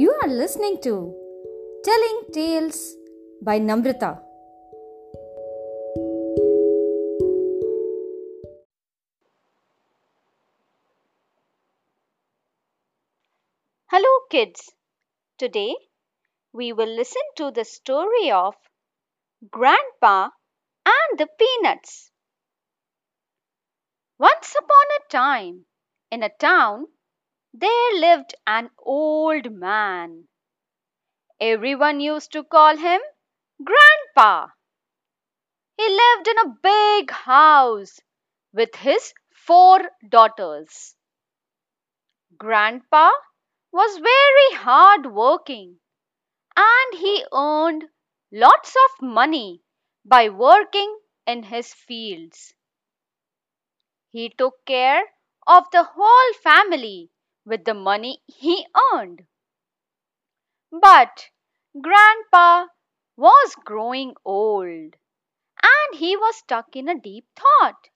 You are listening to Telling Tales by Namrata. Hello, kids. Today we will listen to the story of Grandpa and the Peanuts. Once upon a time, in a town, there lived an old man. Everyone used to call him Grandpa. He lived in a big house with his four daughters. Grandpa was very hard working and he earned lots of money by working in his fields. He took care of the whole family with the money he earned. But Grandpa was growing old and he was stuck in a deep thought.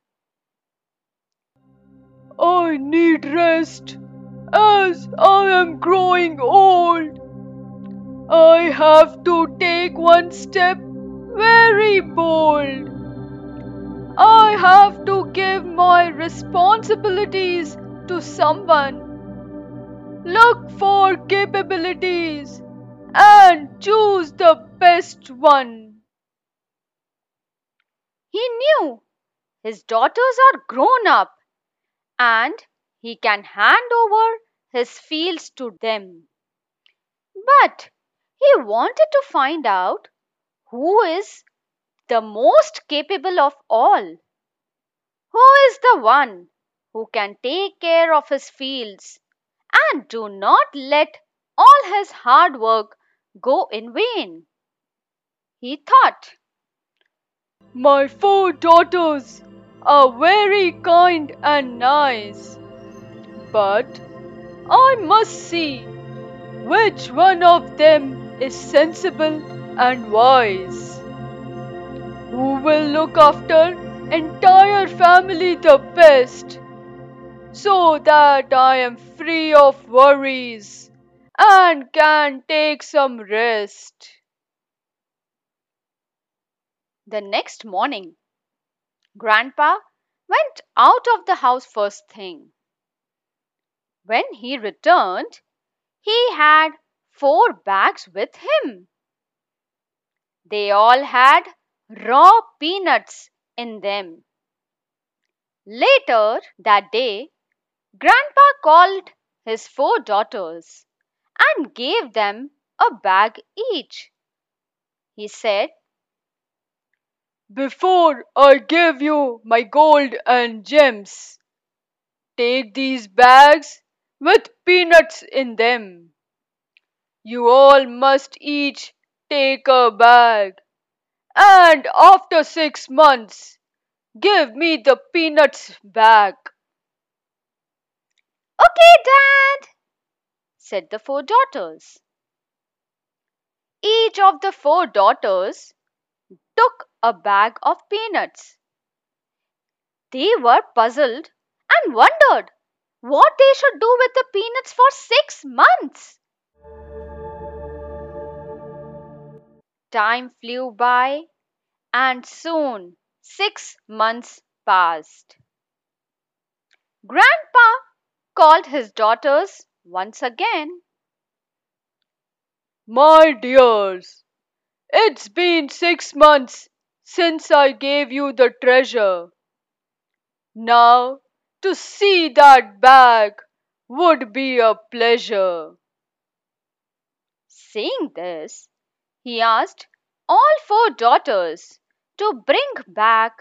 I need rest as I am growing old. I have to take one step very bold. I have to give my responsibilities to someone. Look for capabilities and choose the best one. He knew his daughters are grown up and he can hand over his fields to them. But he wanted to find out who is the most capable of all. Who is the one who can take care of his fields and do not let all his hard work go in vain? He thought, My four daughters are very kind and nice, but I must see which one of them is sensible and wise. Who will look after entire family the best so that I am free of worries and can take some rest. The next morning, Grandpa went out of the house first thing. When he returned, he had four bags with him. They all had raw peanuts in them. Later that day, Grandpa called his four daughters and gave them a bag each. He said, Before I give you my gold and gems, take these bags with peanuts in them. You all must each take a bag, and after six months, give me the peanuts back. Okay, Dad, said the four daughters. Each of the four daughters took a bag of peanuts. They were puzzled and wondered what they should do with the peanuts for six months. Time flew by and soon six months passed. Grandpa called his daughters once again. My dears, it's been six months since I gave you the treasure. Now, to see that bag would be a pleasure. Saying this, he asked all four daughters to bring back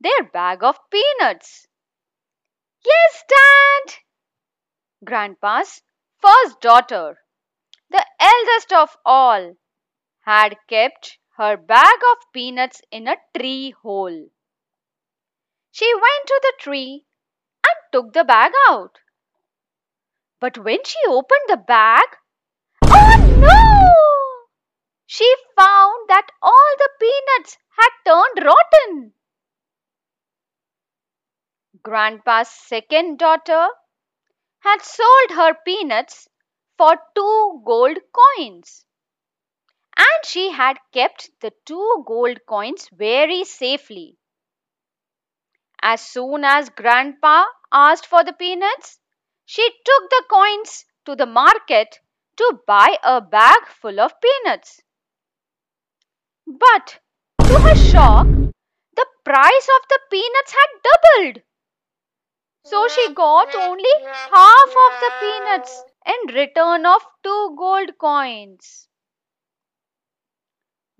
their bag of peanuts. Yes, Dad! Grandpa's first daughter, the eldest of all, had kept her bag of peanuts in a tree hole. She went to the tree and took the bag out. But when she opened the bag, oh no! She found that all the peanuts had turned rotten. Grandpa's second daughter had sold her peanuts for two gold coins. And she had kept the two gold coins very safely. As soon as Grandpa asked for the peanuts, she took the coins to the market to buy a bag full of peanuts. But to her shock, the price of the peanuts had doubled. So she got only half of the peanuts in return of two gold coins.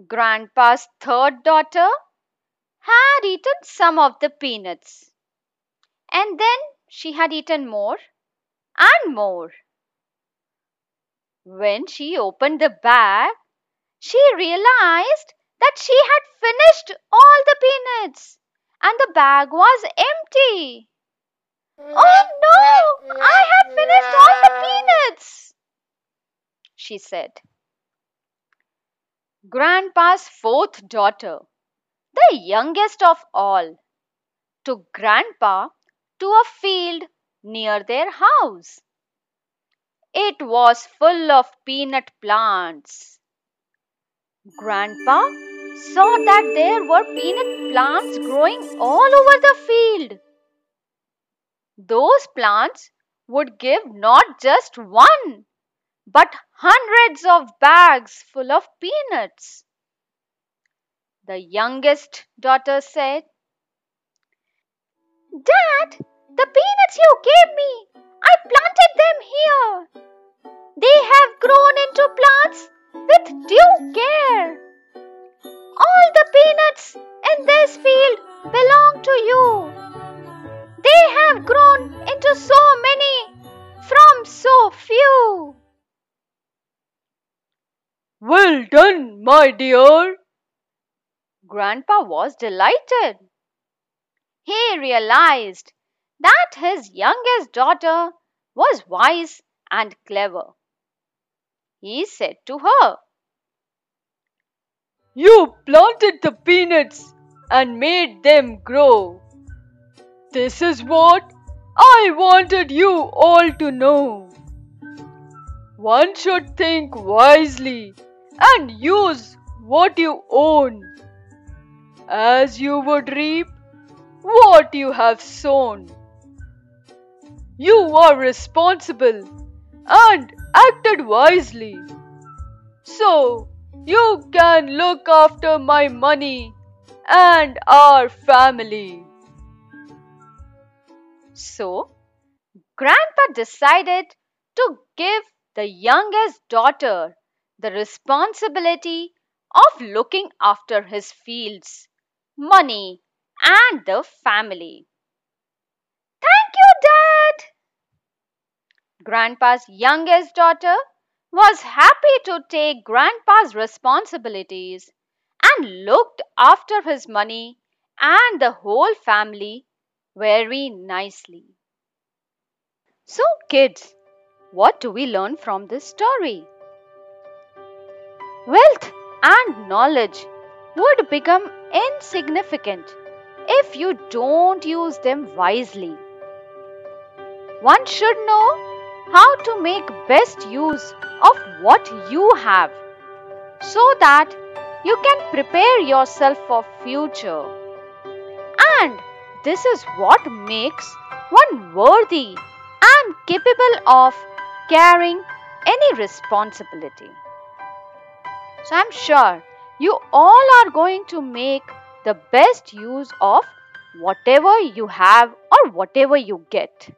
Grandpa's third daughter had eaten some of the peanuts. And then she had eaten more and more. When she opened the bag, she realized that she had finished all the peanuts and the bag was empty. Oh no! I have finished all the peanuts! She said. Grandpa's fourth daughter, the youngest of all, took Grandpa to a field near their house. It was full of peanut plants. Grandpa saw that there were peanut plants growing all over the field. Those plants would give not just one, but hundreds of bags full of peanuts. The youngest daughter said, Dad, the peanuts you gave me, I planted them here. They have grown into plants with due care. All the peanuts in this field belong to you. They have grown into so many from so few. Well done, my dear. Grandpa was delighted. He realized that his youngest daughter was wise and clever. He said to her, You planted the peanuts and made them grow. This is what I wanted you all to know. One should think wisely and use what you own, as you would reap what you have sown. You are responsible and acted wisely. So, you can look after my money and our family. So, Grandpa decided to give the youngest daughter the responsibility of looking after his fields, money, and the family. Thank you, Dad! Grandpa's youngest daughter was happy to take Grandpa's responsibilities and looked after his money and the whole family very nicely. So, kids, what do we learn from this story? Wealth and knowledge would become insignificant if you don't use them wisely. One should know how to make best use of what you have so that you can prepare yourself for future. And this is what makes one worthy and capable of carrying any responsibility. So I'm sure you all are going to make the best use of whatever you have or whatever you get.